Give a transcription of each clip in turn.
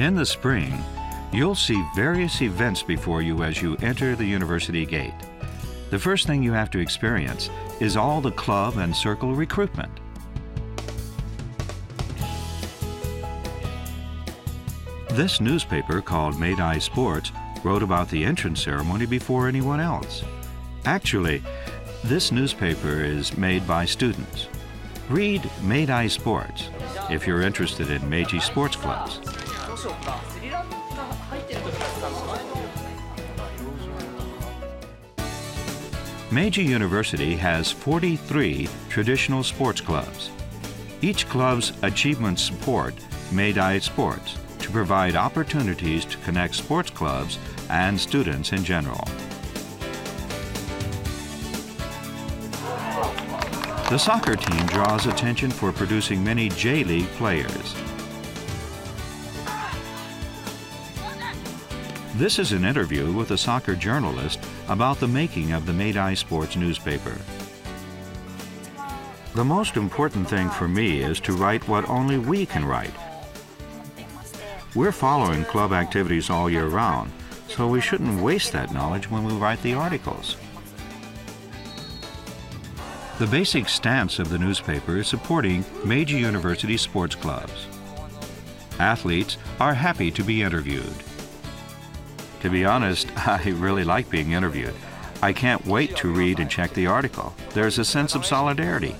In the spring, you'll see various events before you as you enter the university gate. The first thing you have to experience is all the club and circle recruitment. This newspaper called Meidai Sports wrote about the entrance ceremony before anyone else. Actually, this newspaper is made by students. Read Meidai Sports if you're interested in Meiji sports clubs. Meiji University has 43 traditional sports clubs. Each club's achievements support Meidai Sports to provide opportunities to connect sports clubs and students in general. The soccer team draws attention for producing many J-League players. This is an interview with a soccer journalist about the making of the Meidai Sports newspaper. The most important thing for me is to write what only we can write. We're following club activities all year round, so we shouldn't waste that knowledge when we write the articles. The basic stance of the newspaper is supporting Meiji University sports clubs. Athletes are happy to be interviewed. To be honest, I really like being interviewed. I can't wait to read and check the article. There's a sense of solidarity.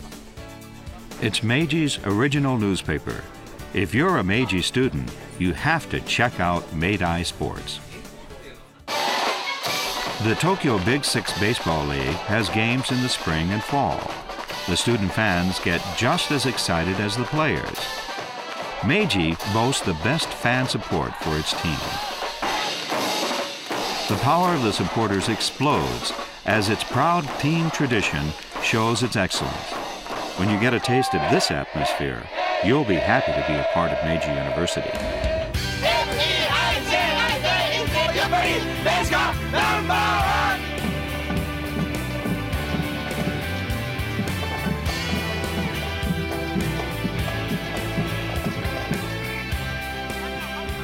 It's Meiji's original newspaper. If you're a Meiji student, you have to check out Meidai Sports. The Tokyo Big Six Baseball League has games in the spring and fall. The student fans get just as excited as the players. Meiji boasts the best fan support for its team. The power of the supporters explodes as its proud team tradition shows its excellence. When you get a taste of this atmosphere, you'll be happy to be a part of Meiji University.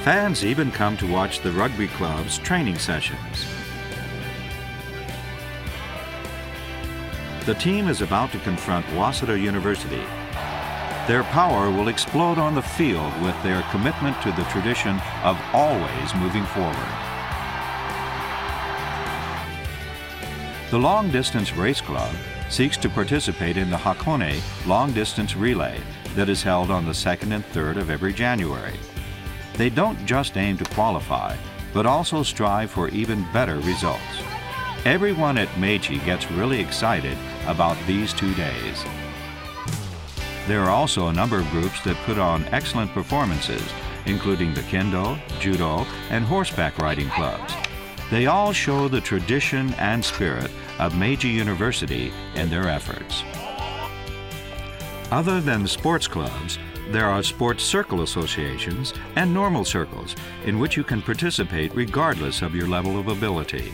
Fans even come to watch the rugby club's training sessions. The team is about to confront Waseda University. Their power will explode on the field with their commitment to the tradition of always moving forward. The Long Distance Race Club seeks to participate in the Hakone Long Distance Relay that is held on the 2nd and 3rd of every January. They don't just aim to qualify, but also strive for even better results. Everyone at Meiji gets really excited about these two days. There are also a number of groups that put on excellent performances, including the Kendo, Judo, and horseback riding clubs. They all show the tradition and spirit of Meiji University in their efforts. Other than sports clubs, there are sports circle associations and normal circles in which you can participate regardless of your level of ability.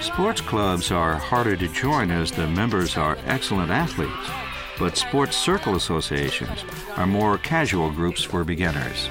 Sports clubs are harder to join as the members are excellent athletes, but sports circle associations are more casual groups for beginners.